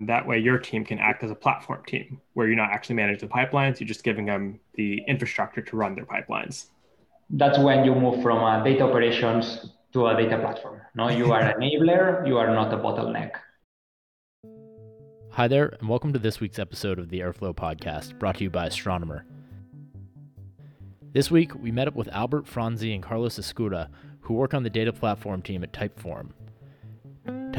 That way, your team can act as a platform team where you're not actually managing the pipelines, you're just giving them the infrastructure to run their pipelines. That's when you move from a data operations to a data platform. No, you are an enabler, you are not a bottleneck. Hi there, and welcome to this week's episode of the Airflow podcast, brought to you by Astronomer. This week, we met up with Albert Franzi and Carlos Escura, who work on the data platform team at Typeform.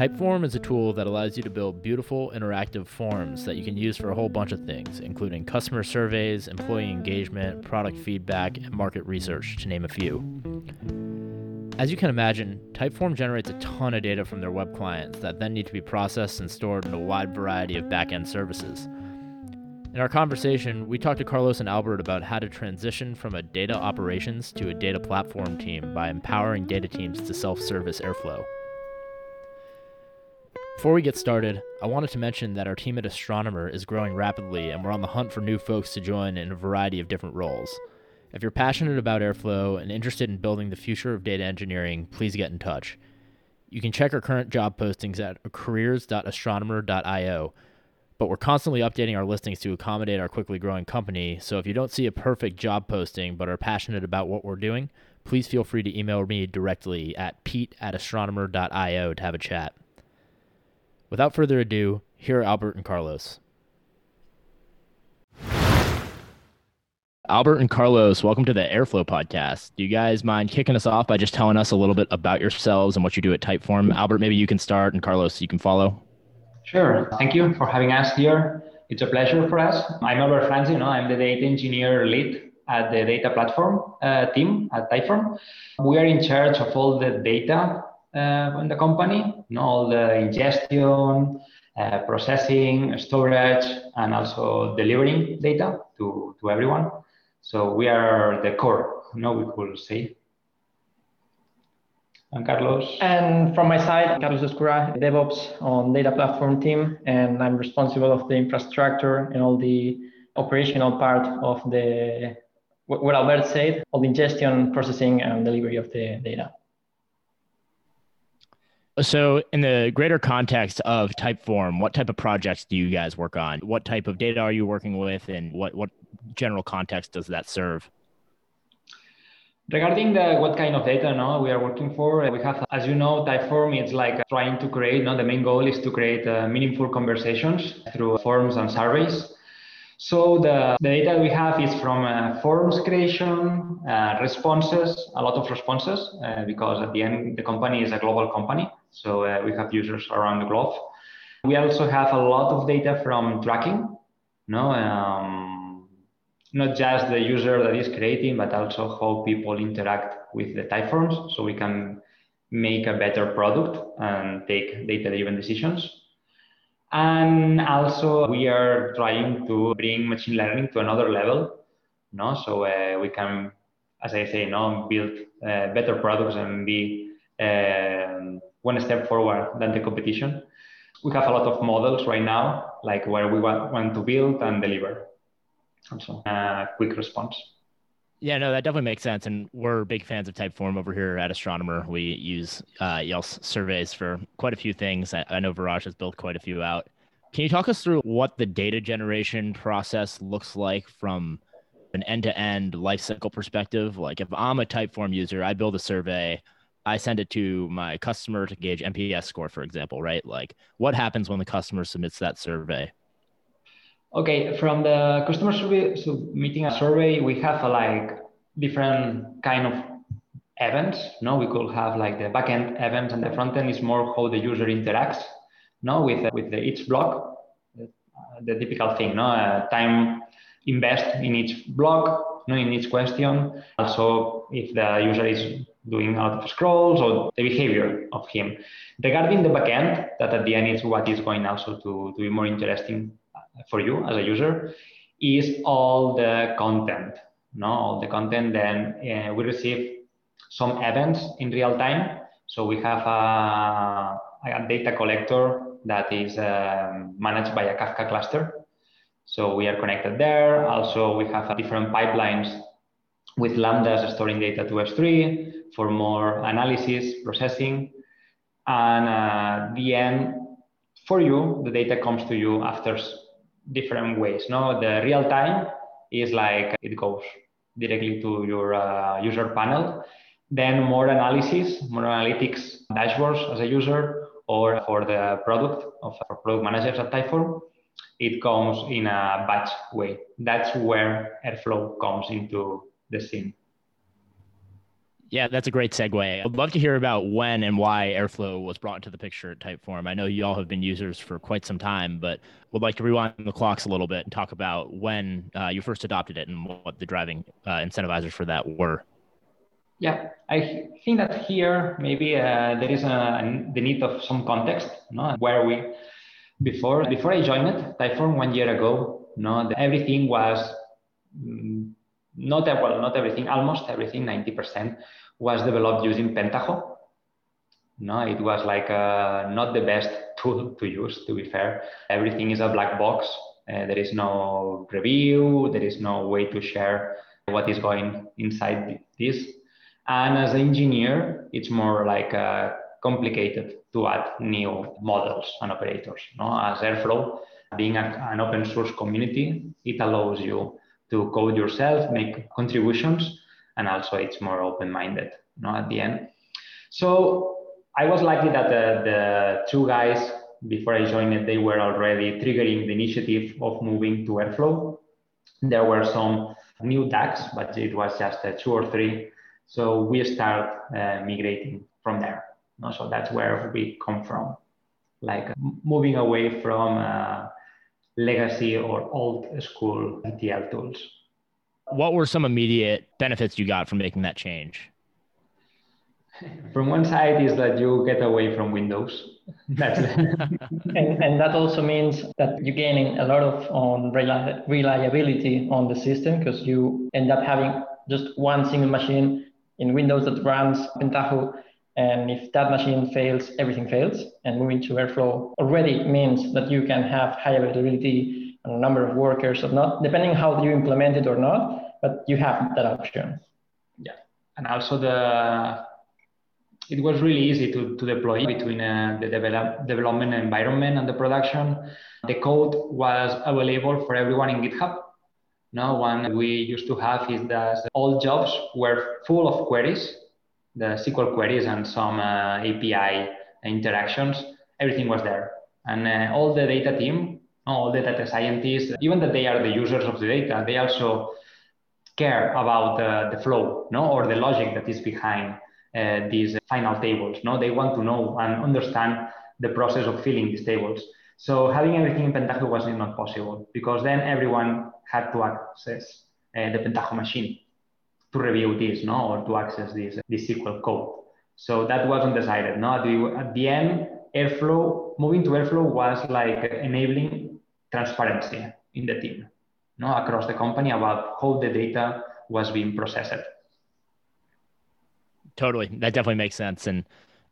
Typeform is a tool that allows you to build beautiful interactive forms that you can use for a whole bunch of things, including customer surveys, employee engagement, product feedback, and market research, to name a few. As you can imagine, Typeform generates a ton of data from their web clients that then need to be processed and stored in a wide variety of backend services. In our conversation, we talked to Carlos and Albert about how to transition from a data operations to a data platform team by empowering data teams to self service Airflow. Before we get started, I wanted to mention that our team at Astronomer is growing rapidly and we're on the hunt for new folks to join in a variety of different roles. If you're passionate about Airflow and interested in building the future of data engineering, please get in touch. You can check our current job postings at careers.astronomer.io but we're constantly updating our listings to accommodate our quickly growing company. So if you don't see a perfect job posting but are passionate about what we're doing, please feel free to email me directly at pete at astronomer.io to have a chat. Without further ado, here are Albert and Carlos. Albert and Carlos, welcome to the Airflow podcast. Do you guys mind kicking us off by just telling us a little bit about yourselves and what you do at Typeform? Albert, maybe you can start, and Carlos, you can follow. Sure. Thank you for having us here. It's a pleasure for us. I'm Albert Franzi. You know, I'm the data engineer lead at the data platform uh, team at Typeform. We are in charge of all the data in the company, you know, all the ingestion, uh, processing, storage, and also delivering data to, to everyone. So we are the core, you know, we could say. And Carlos. And from my side, Carlos Escura, DevOps on data platform team, and I'm responsible of the infrastructure and all the operational part of the what Albert said, all the ingestion, processing, and delivery of the data. So, in the greater context of Typeform, what type of projects do you guys work on? What type of data are you working with, and what what general context does that serve? Regarding the, what kind of data no, we are working for, we have, as you know, Typeform, it's like trying to create, no, the main goal is to create uh, meaningful conversations through forms and surveys. So the, the data we have is from uh, forms creation, uh, responses, a lot of responses, uh, because at the end, the company is a global company. So uh, we have users around the globe. We also have a lot of data from tracking, no, um, not just the user that is creating, but also how people interact with the typeforms so we can make a better product and take data-driven decisions. And also we are trying to bring machine learning to another level, no? so uh, we can, as I say, no, build uh, better products and be uh, one step forward than the competition. We have a lot of models right now, like where we want, want to build and deliver also uh, quick response. Yeah, no, that definitely makes sense. And we're big fans of Typeform over here at Astronomer. We use uh, YELS surveys for quite a few things. I, I know Viraj has built quite a few out. Can you talk us through what the data generation process looks like from an end-to-end lifecycle perspective? Like if I'm a Typeform user, I build a survey, I send it to my customer to gauge NPS score, for example, right? Like what happens when the customer submits that survey? Okay, from the customer survey, submitting a survey, we have a, like different kind of events. No, we could have like the backend events, and the front end is more how the user interacts. No, with with the, each block, the, the typical thing. No, uh, time invest in each block, in each question. Also, if the user is doing a lot of scrolls or the behavior of him. Regarding the backend, that at the end is what is going also to, to be more interesting for you as a user is all the content. No, all the content. Then uh, we receive some events in real time. So we have a, a data collector that is um, managed by a Kafka cluster. So we are connected there. Also, we have different pipelines with lambdas storing data to S3 for more analysis, processing. And uh, the end, for you, the data comes to you after different ways. No, the real time is like it goes directly to your uh, user panel. Then more analysis, more analytics dashboards as a user, or for the product of for product managers at Typeform, it comes in a batch way. That's where Airflow comes into the scene. Yeah, that's a great segue. I'd love to hear about when and why Airflow was brought into the picture at Typeform. I know you all have been users for quite some time, but would like to rewind the clocks a little bit and talk about when uh, you first adopted it and what the driving uh, incentivizers for that were. Yeah, I think that here maybe uh, there is a, the need of some context. No, where we before before I joined it, Typeform one year ago. No, everything was mm, not well, not everything, almost everything, ninety percent was developed using Pentaho. No, it was like uh, not the best tool to use. To be fair, everything is a black box. Uh, there is no review. There is no way to share what is going inside this and as an engineer, it's more like uh, complicated to add new models and operators. No? As Airflow, being a, an open source community, it allows you to code yourself, make contributions, and also it's more open-minded no, at the end. So I was lucky that the, the two guys before I joined it, they were already triggering the initiative of moving to Airflow. There were some new DAGs, but it was just uh, two or three so we start uh, migrating from there. No? So that's where we come from, like moving away from uh, legacy or old school ETL tools. What were some immediate benefits you got from making that change? From one side is that you get away from Windows. That's and, and that also means that you're gaining a lot of on reliability on the system because you end up having just one single machine in Windows that runs Pentaho. And if that machine fails, everything fails. And moving to Airflow already means that you can have high availability on a number of workers or not, depending how you implement it or not, but you have that option. Yeah. And also the it was really easy to, to deploy between uh, the develop, development environment and the production. The code was available for everyone in GitHub. Now, one we used to have is that all jobs were full of queries, the SQL queries and some uh, API interactions. Everything was there, and uh, all the data team, all the data scientists, even that they are the users of the data, they also care about uh, the flow, no, or the logic that is behind these final tables. No, they want to know and understand the process of filling these tables. So having everything in Pentaho was not possible because then everyone had to access uh, the Pentaho machine to review this, no, or to access this, this SQL code. So that wasn't decided. No, at the, at the end, Airflow, moving to Airflow was like enabling transparency in the team, no, across the company about how the data was being processed. Totally, that definitely makes sense. And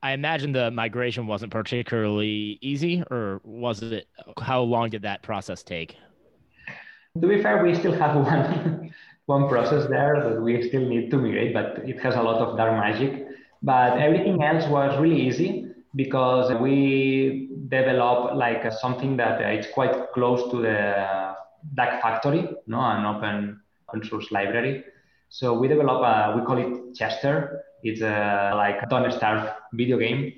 I imagine the migration wasn't particularly easy, or was it? How long did that process take? To be fair, we still have one one process there that we still need to migrate, but it has a lot of dark magic. But everything else was really easy because we developed like uh, something that uh, it's quite close to the DAG Factory, no, an open source library. So we develop a, we call it Chester, it's uh, a like Don't Starve video game.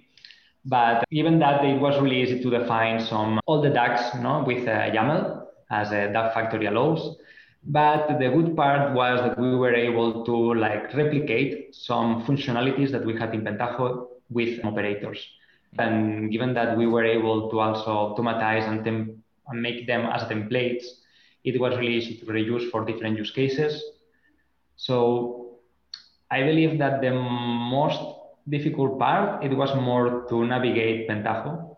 But even that, it was really easy to define some all the DAGs know, with YAML as a DAG factory allows. But the good part was that we were able to like replicate some functionalities that we had in Pentaho with operators. And given that we were able to also automatize and, tem- and make them as templates, it was really easy to reuse for different use cases. So I believe that the most difficult part it was more to navigate Pentaho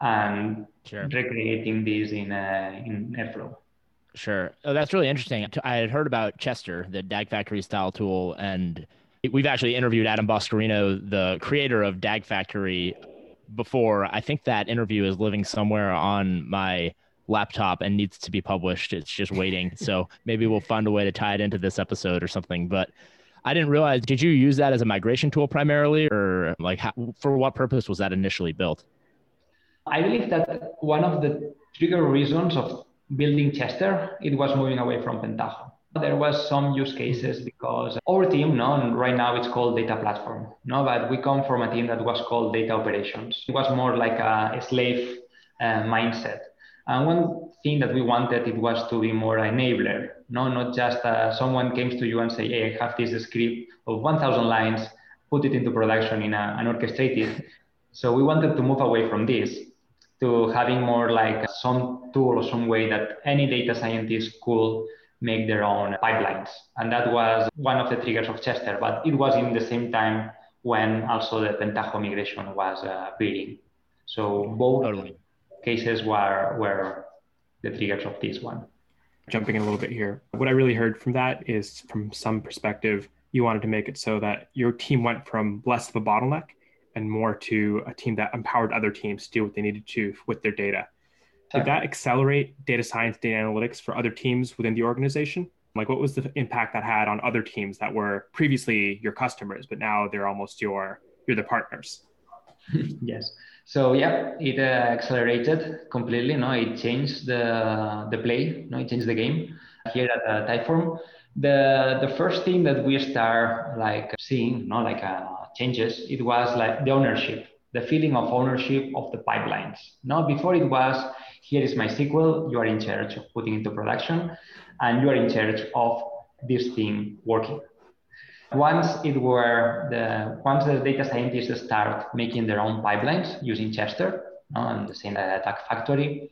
and sure. recreating this in uh, in Airflow. Sure, oh, that's really interesting. I had heard about Chester, the DAG Factory style tool, and we've actually interviewed Adam Boscarino, the creator of DAG Factory, before. I think that interview is living somewhere on my laptop and needs to be published. It's just waiting. so maybe we'll find a way to tie it into this episode or something. But I didn't realize. Did you use that as a migration tool primarily, or like how, for what purpose was that initially built? I believe that one of the trigger reasons of building Chester, it was moving away from Pentaho. There was some use cases because our team, no, right now it's called data platform, no, but we come from a team that was called data operations. It was more like a, slave uh, mindset. And one thing that we wanted it was to be more enabler, no, not just uh, someone comes to you and say, hey, I have this script of 1,000 lines, put it into production in a, an orchestrated. So we wanted to move away from this to having more like some tool or some way that any data scientist could make their own pipelines. And that was one of the triggers of Chester, but it was in the same time when also the Pentaho migration was uh, building. So both totally. cases were, were the triggers of this one. Jumping in a little bit here, what I really heard from that is from some perspective, you wanted to make it so that your team went from less of a bottleneck and more to a team that empowered other teams to do what they needed to with their data. Did that accelerate data science, data analytics for other teams within the organization? Like, what was the impact that had on other teams that were previously your customers, but now they're almost your you're the partners? yes. So yeah, it uh, accelerated completely. No, it changed the the play. No, it changed the game here at uh, Typeform. The the first thing that we start like seeing, no, like uh, changes, it was like the ownership, the feeling of ownership of the pipelines. Now, before it was here is my SQL, you are in charge of putting into production, and you are in charge of this thing working. Once it were the once the data scientists start making their own pipelines using Chester no, and the same attack factory,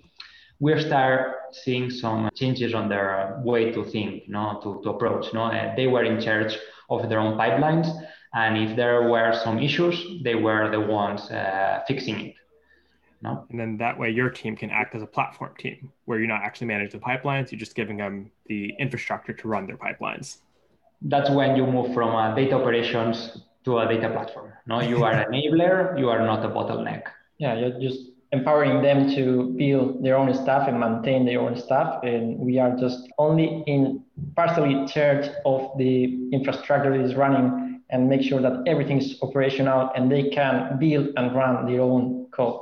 we start seeing some changes on their way to think, know, to, to approach. Uh, they were in charge of their own pipelines, and if there were some issues, they were the ones uh, fixing it. No? And then that way your team can act as a platform team where you're not actually managing the pipelines, you're just giving them the infrastructure to run their pipelines. That's when you move from a data operations to a data platform. No, you are an enabler, you are not a bottleneck. Yeah, you're just empowering them to build their own stuff and maintain their own stuff. And we are just only in partially charge of the infrastructure that is running and make sure that everything is operational and they can build and run their own code.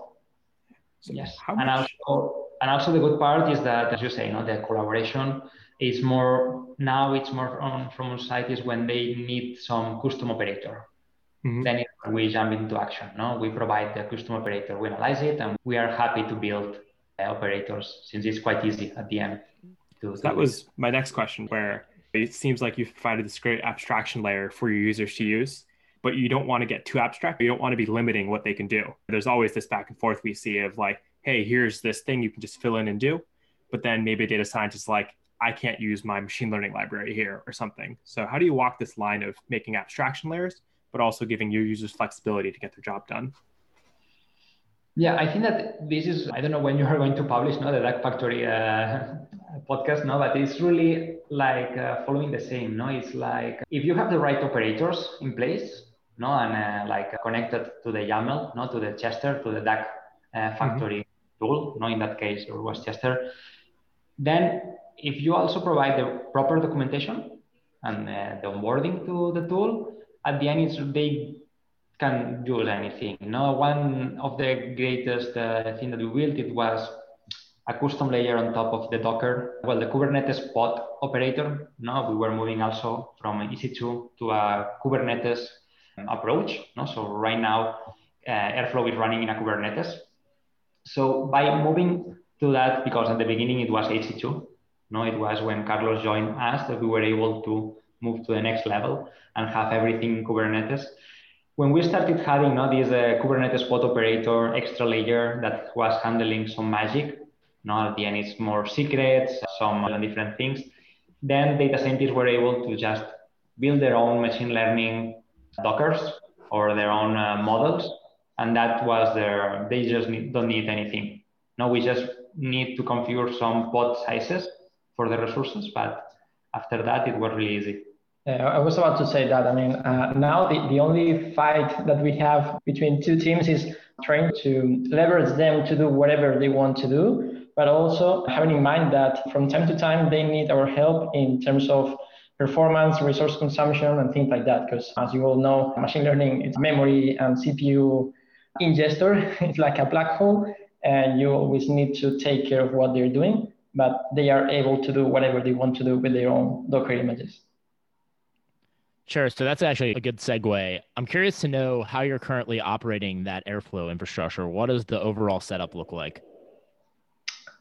So yes, and also and also the good part is that, as you say, you know, the collaboration is more now. It's more on from site is when they need some custom operator. Mm-hmm. Then we jump into action. No, we provide the custom operator, we analyze it, and we are happy to build uh, operators since it's quite easy at the end. To, so that was my next question, where it seems like you've provided this great abstraction layer for your users to use but you don't want to get too abstract. You don't want to be limiting what they can do. There's always this back and forth we see of like, hey, here's this thing you can just fill in and do. But then maybe a data scientist is like, I can't use my machine learning library here or something. So how do you walk this line of making abstraction layers, but also giving your users flexibility to get their job done? Yeah, I think that this is, I don't know when you are going to publish no, the DAG Factory uh, podcast, no, but it's really like uh, following the same. No, it's like if you have the right operators in place, no, and uh, like connected to the YAML, no, to the Chester, to the DAG uh, factory mm-hmm. tool, no, in that case, it was Chester. Then, if you also provide the proper documentation and uh, the onboarding to the tool, at the end, it's, they can use anything. No, one of the greatest uh, thing that we built it was a custom layer on top of the Docker. Well, the Kubernetes pod operator. No, we were moving also from EC2 to a Kubernetes approach. No? So right now, uh, Airflow is running in a Kubernetes. So by moving to that, because at the beginning it was EC2, no, it was when Carlos joined us that we were able to move to the next level and have everything in Kubernetes. When we started having you no, this uh, Kubernetes pod operator extra layer that was handling some magic, no, at the end it's more secrets, some different things, then data scientists were able to just build their own machine learning Dockers or their own uh, models, and that was their. They just need, don't need anything. Now we just need to configure some pod sizes for the resources, but after that, it was really easy. Yeah, I was about to say that. I mean, uh, now the, the only fight that we have between two teams is trying to leverage them to do whatever they want to do, but also having in mind that from time to time they need our help in terms of performance, resource consumption, and things like that. Because as you all know, machine learning is memory and CPU ingester. it's like a black hole. and you always need to take care of what they're doing, but they are able to do whatever they want to do with their own Docker images. Sure. So that's actually a good segue. I'm curious to know how you're currently operating that Airflow infrastructure. What does the overall setup look like?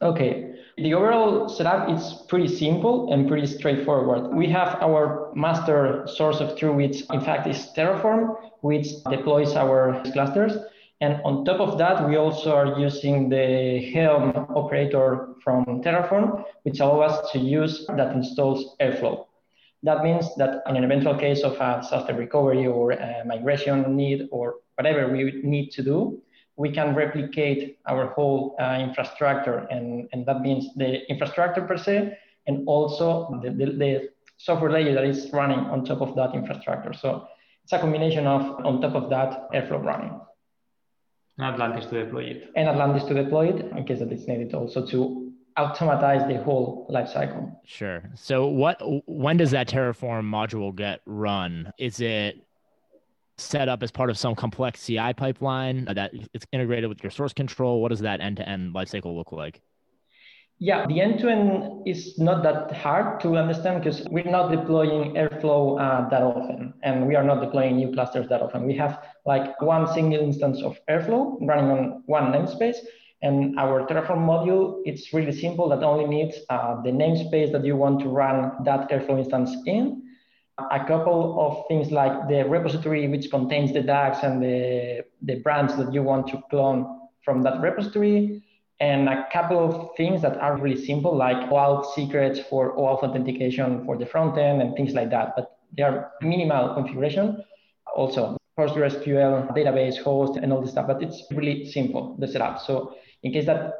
Okay, the overall setup is pretty simple and pretty straightforward. We have our master source of truth, which in fact is Terraform, which deploys our clusters. And on top of that, we also are using the Helm operator from Terraform, which allows us to use that installs Airflow. That means that in an eventual case of a disaster recovery or a migration need or whatever we need to do, we can replicate our whole uh, infrastructure. And, and that means the infrastructure per se, and also the, the, the software layer that is running on top of that infrastructure. So it's a combination of, on top of that, Airflow running. And Atlantis to deploy it. And Atlantis to deploy it in case that it's needed also to automatize the whole life cycle. Sure. So what when does that Terraform module get run? Is it set up as part of some complex CI pipeline that it's integrated with your source control? What does that end-to-end lifecycle look like? Yeah, the end-to-end is not that hard to understand because we're not deploying Airflow uh, that often, and we are not deploying new clusters that often. We have like one single instance of Airflow running on one namespace, and our Terraform module, it's really simple that only needs uh, the namespace that you want to run that Airflow instance in, a couple of things like the repository which contains the DAGs and the, the brands that you want to clone from that repository, and a couple of things that are really simple, like OAuth secrets for OAuth authentication for the front end and things like that. But they are minimal configuration. Also, PostgreSQL database host and all this stuff, but it's really simple, the setup. So in case that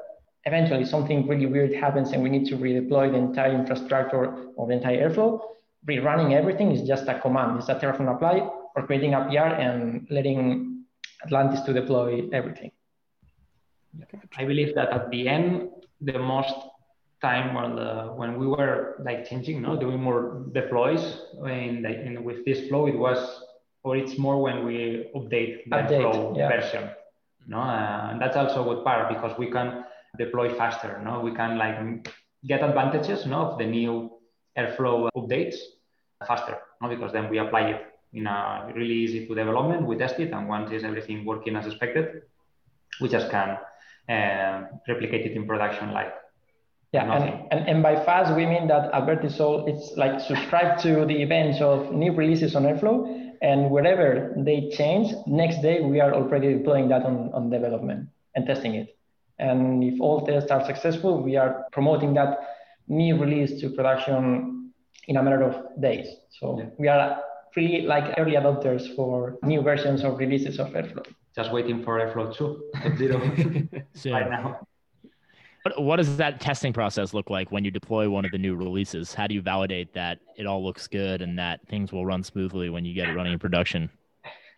eventually something really weird happens and we need to redeploy the entire infrastructure or the entire Airflow, rerunning everything is just a command. It's a Terraform apply or creating a PR and letting Atlantis to deploy everything. I believe that at the end, the most time when the when we were like changing, no, doing more deploys in, the, in with this flow, it was or it's more when we update the update, flow yeah. version no? Uh, and that's also a good part because we can deploy faster no? We can like get advantages no of the new airflow updates faster no? Because then we apply it in a really easy to development. We test it and once is everything working as expected we just can uh, replicate it in production like yeah, and, and, and, by fast we mean that Albertisol it's like subscribe to the events of new releases on Airflow and wherever they change, next day we are already deploying that on, on development and testing it. And if all tests are successful, we are promoting that new release to production in a matter of days. So yeah. we are really like early adopters for new versions or releases of Airflow. Just waiting for Airflow 2 right now. What, what does that testing process look like when you deploy one of the new releases? How do you validate that it all looks good and that things will run smoothly when you get it running in production?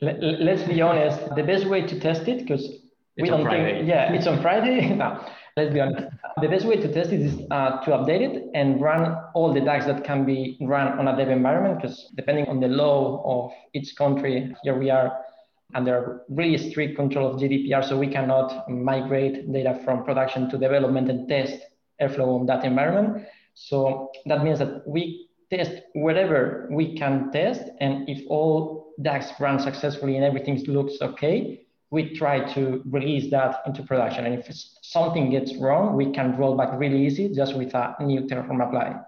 Let, us be honest. The best way to test it, because we don't Friday. think, yeah, it's on Friday. no, let's be honest. The best way to test it is uh, to update it and run all the DAGs that can be run on a dev environment, because depending on the law of each country, here we are under really strict control of GDPR, so we cannot migrate data from production to development and test Airflow on that environment. So that means that we test wherever we can test, and if all DAGs run successfully and everything looks okay, we try to release that into production. And if something gets wrong, we can roll back really easy just with a new Terraform apply.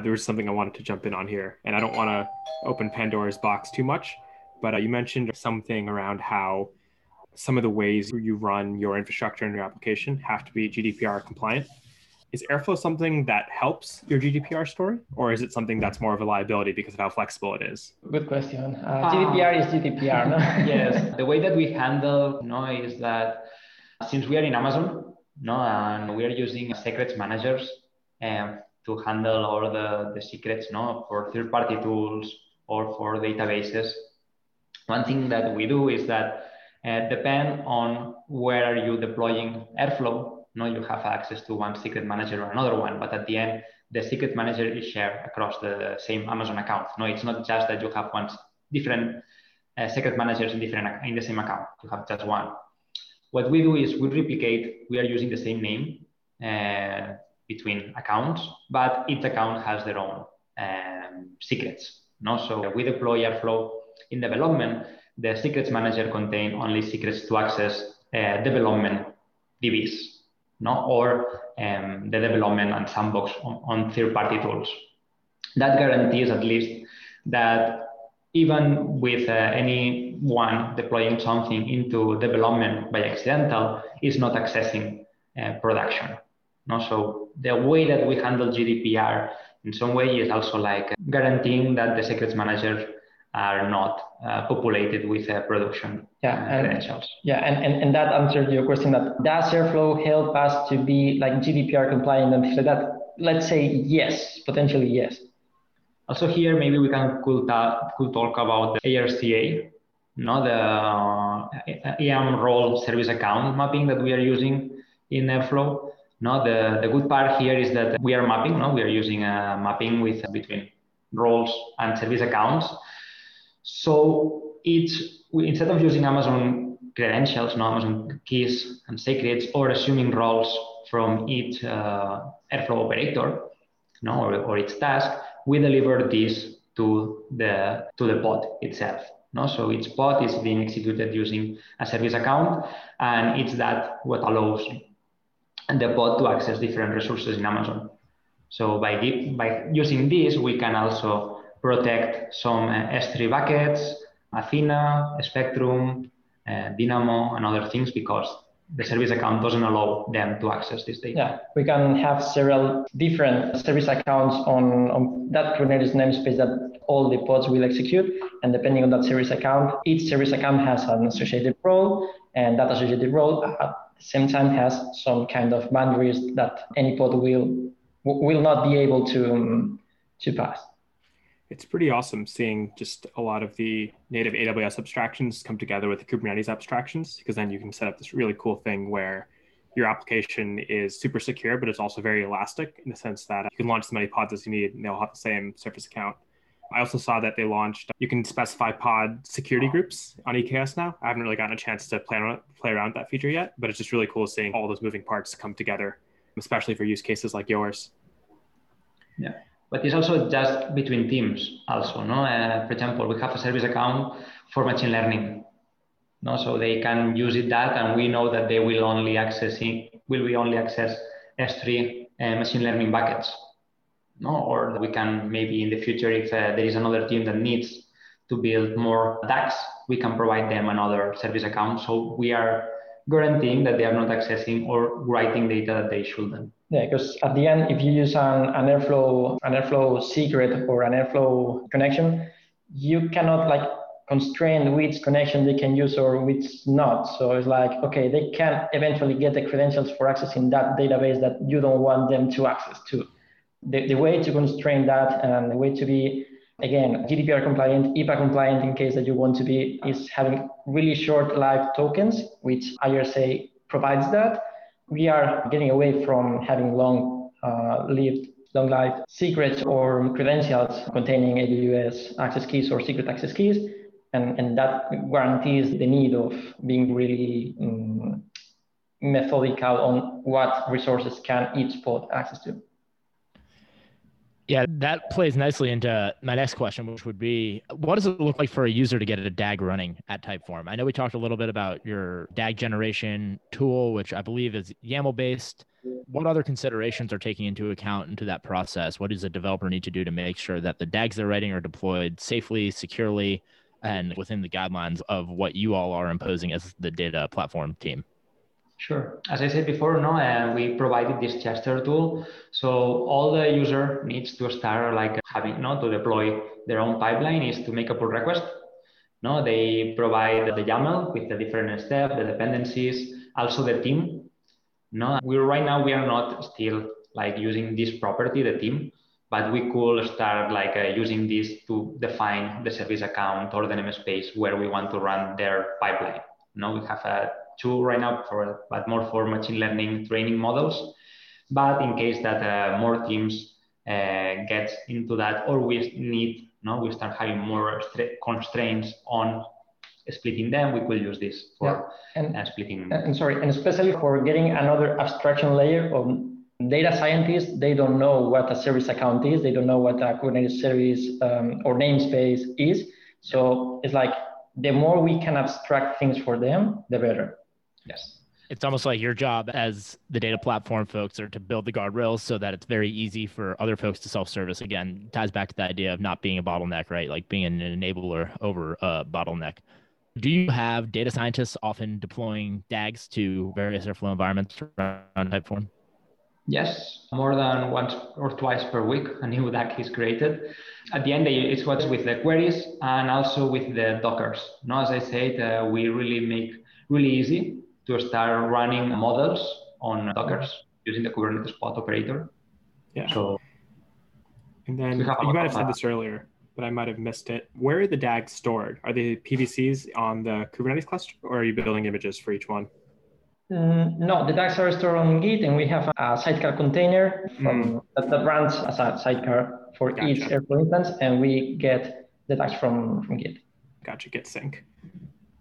There was something I wanted to jump in on here, and I don't want to open Pandora's box too much but uh, you mentioned something around how some of the ways you run your infrastructure and your application have to be GDPR compliant. Is Airflow something that helps your GDPR story, or is it something that's more of a liability because of how flexible it is? Good question. Uh, GDPR is GDPR, no? yes. The way that we handle no is that since we are in Amazon, no, and we are using secrets managers um, to handle all the, the secrets, no, for third-party tools or for databases one thing that we do is that uh, depend on where are you deploying Airflow, no, you have access to one secret manager or another one, but at the end, the secret manager is shared across the same Amazon account. No, it's not just that you have one different uh, secret managers in different in the same account. You have just one. what we do is we replicate, we are using the same name uh, between accounts, but each account has their own um, secrets. No? So we deploy Airflow in development. The secrets manager contain only secrets to access uh, development DBs, no? or um, the development and sandbox on, on third-party tools. That guarantees at least that even with uh, anyone deploying something into development by accidental is not accessing uh, production. No? So the way that we handle GDPR in some way is also like guaranteeing that the secrets manager are not uh, populated with uh, production yeah, uh, and, credentials. Yeah, and, and, and that answered your question that does Airflow help us to be like GDPR compliant and things like that? Let's say yes, potentially yes. Also here, maybe we can could, ta- could talk about the IRSA, no, the uh, IAM role service account mapping that we are using in Airflow. No, the, the good part here is that we are mapping. No, we are using a mapping with between roles and service accounts. So it's instead of using Amazon credentials, no Amazon keys and secrets, or assuming roles from each uh, Airflow operator, no, or, or its task, we deliver this to the to the pod itself. No? So each pod is being executed using a service account, and it's that what allows the pod to access different resources in Amazon. So by, by using this, we can also protect some uh, S3 buckets, Athena, Spectrum, uh, Dynamo, and other things because the service account doesn't allow them to access this data. Yeah, we can have several different service accounts on, on that Kubernetes namespace that all the pods will execute. And depending on that service account, each service account has an associated role, and that associated role at the same time has some kind of boundaries that any pod will will not be able to um, to pass it's pretty awesome seeing just a lot of the native AWS abstractions come together with the Kubernetes abstractions, because then you can set up this really cool thing where your application is super secure, but it's also very elastic in the sense that you can launch as many pods as you need and they'll have the same service account. I also saw that they launched, you can specify pod security groups on EKS now. I haven't really gotten a chance to play around, play around with that feature yet, but it's just really cool seeing all those moving parts come together, especially for use cases like yours. Yeah but it's also just between teams also no? Uh, for example we have a service account for machine learning no? So they can use it that and we know that they will only access will we only access s3 uh, machine learning buckets no? Or we can maybe in the future if uh, there is another team that needs to build more DAGs, we can provide them another service account. So we are guaranteeing that they are not accessing or writing data that they shouldn't yeah, because at the end, if you use an, an Airflow, an Airflow secret or an Airflow connection, you cannot like constrain which connection they can use or which not. So it's like, okay, they can eventually get the credentials for accessing that database that you don't want them to access to. The, the way to constrain that and the way to be, again, GDPR compliant, HIPAA compliant in case that you want to be, is having really short live tokens, which IRSA provides that we are getting away from having long uh, lived long life secrets or credentials containing AWS access keys or secret access keys. And, and that guarantees the need of being really um, methodical on what resources can each pod access to. Yeah, that plays nicely into my next question, which would be what does it look like for a user to get a DAG running at Typeform? I know we talked a little bit about your DAG generation tool, which I believe is YAML based. What other considerations are taking into account into that process? What does a developer need to do to make sure that the DAGs they're writing are deployed safely, securely, and within the guidelines of what you all are imposing as the data platform team? Sure. As I said before, no, uh, we provided this Chester tool. So all the user needs to start like having, no, to deploy their own pipeline is to make a pull request. No, they provide the YAML with the different steps, the dependencies, also the team. No, we right now we are not still like using this property, the team, but we could start like uh, using this to define the service account or the namespace where we want to run their pipeline. No, we have a two right now for but more for machine learning training models. But in case that uh, more teams uh, get into that, or we need, no, we start having more constraints on splitting them, we could use this for yeah. and, uh, splitting. And sorry, and especially for getting another abstraction layer of data scientists, they don't know what a service account is. They don't know what a Kubernetes service um, or namespace is. So it's like the more we can abstract things for them, the better. Yes. It's almost like your job as the data platform folks are to build the guardrails so that it's very easy for other folks to self-service. Again, ties back to the idea of not being a bottleneck, right? Like being an enabler over a bottleneck. Do you have data scientists often deploying DAGs to various Airflow environments around Typeform? Yes, more than once or twice per week, a new DAG is created. At the end, it's what's with the queries and also with the Dockers. Now, as I said, uh, we really make really easy to start running models on Dockers using the Kubernetes pod operator. Yeah. So, and then you might have said this earlier, but I might have missed it. Where are the DAGs stored? Are they PVCs on the Kubernetes cluster, or are you building images for each one? Mm, no, the DAGs are stored on Git, and we have a sidecar container from, mm. that, that, runs as a sidecar for gotcha. each Airflow instance, and we get the DAGs from, from Git. Gotcha, Git sync.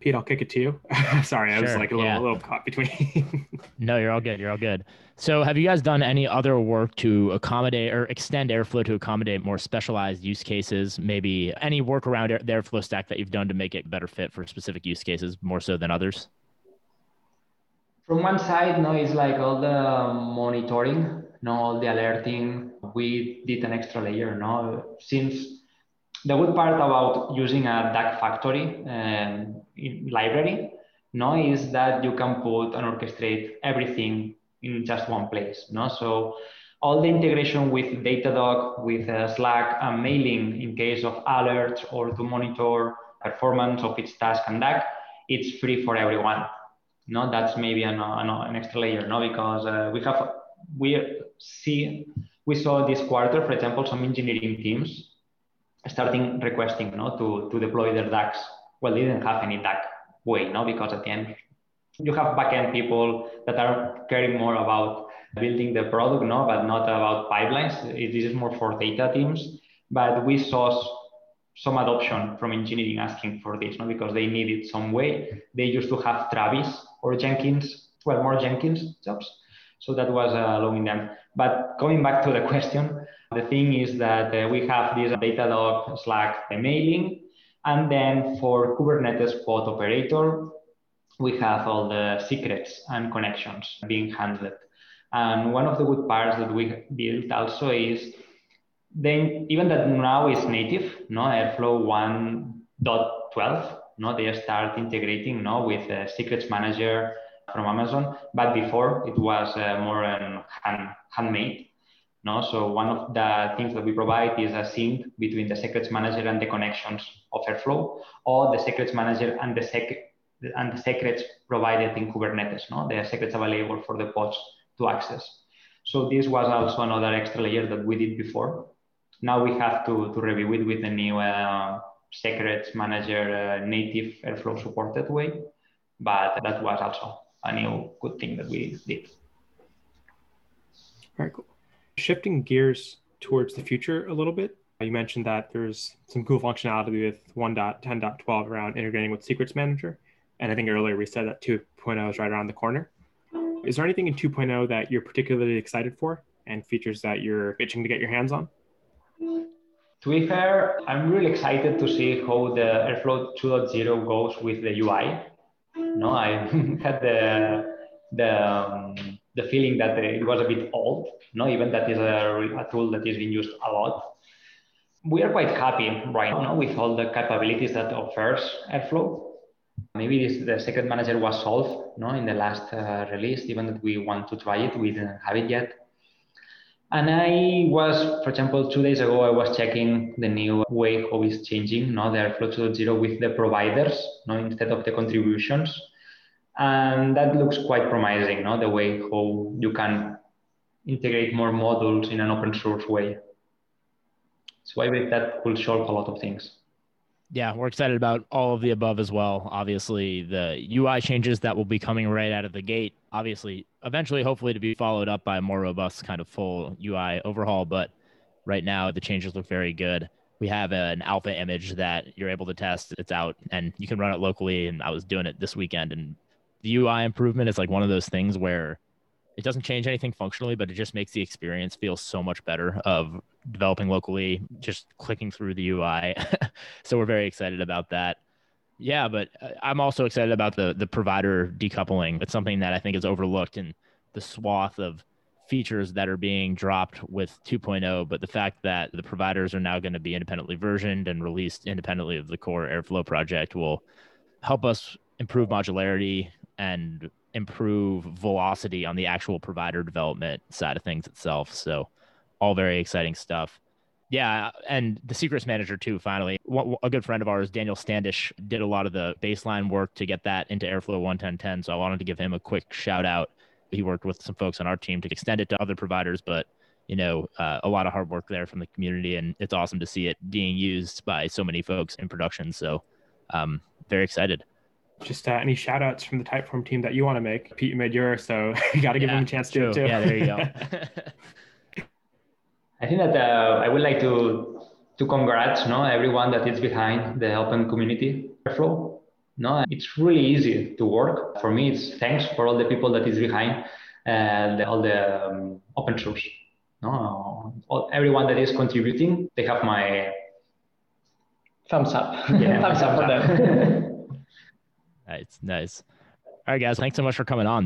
Pete, I'll kick it to you. Sorry, I was like a little, yeah. a little caught between. no, you're all good. You're all good. So, have you guys done any other work to accommodate or extend Airflow to accommodate more specialized use cases? Maybe any work around the Airflow stack that you've done to make it better fit for specific use cases more so than others? From one side, no, it's like all the monitoring, no, all the alerting. We did an extra layer, no, since the good part about using a DAG factory um, library, no, is that you can put and orchestrate everything in just one place, no. So all the integration with Datadog, with uh, Slack, and mailing in case of alerts or to monitor performance of its task and DAG, it's free for everyone. No that's maybe an, an, an extra layer no? Because uh, we have we see we saw this quarter for example some engineering teams starting requesting no? To to deploy their DAGs well didn't have any DAG way no because at the end you have backend people that are caring more about building the product no but not about pipelines this is more for data teams but we saw some adoption from engineering asking for this, no? because they needed some way. They used to have Travis or Jenkins, well, more Jenkins jobs. So that was uh, allowing them. But coming back to the question, the thing is that uh, we have this Datadog Slack mailing, and then for Kubernetes pod operator, we have all the secrets and connections being handled. And one of the good parts that we built also is then even that now is native, no Airflow 1.12, no they start integrating no with secrets manager from Amazon, but before it was uh, more um, hand, handmade. No, so one of the things that we provide is a sync between the secrets manager and the connections of Airflow, or the secrets manager and the sec and the secrets provided in Kubernetes. No, the secrets available for the pods to access. So this was also another extra layer that we did before now we have to, to review it with the new uh, secrets manager uh, native Airflow supported way. But that was also a new good thing that we did. Very cool. Shifting gears towards the future a little bit, you mentioned that there's some cool functionality with 1.10.12 around integrating with Secrets Manager. And I think earlier we said that 2.0 is right around the corner. Is there anything in 2.0 that you're particularly excited for and features that you're itching to get your hands on? To be fair, I'm really excited to see how the Airflow 2.0 goes with the UI. No, I had the the um, the feeling that it was a bit old. No, even that is a, a tool that is being used a lot. We are quite happy right now with all the capabilities that offers Airflow. Maybe this, the secret manager was solved no, in the last uh, release, even that we want to try it, we didn't have it yet. And I was, for example, two days ago, I was checking the new way how it's changing, no, the Airflow 2.0 with the providers, no, instead of the contributions. And that looks quite promising, no, the way how you can integrate more modules in an open source way. So I believe that will solve a lot of things. Yeah, we're excited about all of the above as well. Obviously, the UI changes that will be coming right out of the gate. Obviously, eventually, hopefully, to be followed up by a more robust kind of full UI overhaul. But right now, the changes look very good. we have an alpha image that you're able to test. It's out and you can run it locally. And I was doing it this weekend. And the UI improvement is like one of those things where it doesn't change anything functionally, but it just makes the experience feel so much better of developing locally, just clicking through the UI. so we're very excited about that. Yeah, but uh, I'm also excited about the the provider decoupling. It's something that I think is overlooked in the swath of features that are being dropped with 2.0, but the fact that the providers are now going to be independently versioned and released independently of the core Airflow project will help us improve modularity and improve velocity on the actual provider development side of things itself. So, all very exciting stuff. Yeah, and the secrets manager too. Finally, a good friend of ours, Daniel Standish, did a lot of the baseline work to get that into Airflow 11010. So I wanted to give him a quick shout out. He worked with some folks on our team to extend it to other providers, but you know, uh, a lot of hard work there from the community, and it's awesome to see it being used by so many folks in production. So, um, very excited. Just uh, any shout outs from the Typeform team that you want to make? Pete, you made yours, so you got to give yeah, him a chance to too. Yeah, there you go. I think that uh, I would like to to congrats no everyone that is behind the open community Airflow. No, it's really easy to work. For me, it's thanks for all the people that is behind and all the um, open source. No, all, everyone that is contributing, they have my thumbs up. Yeah, thumbs up for them. Nice, nice. All right, guys. Thanks so much for coming on.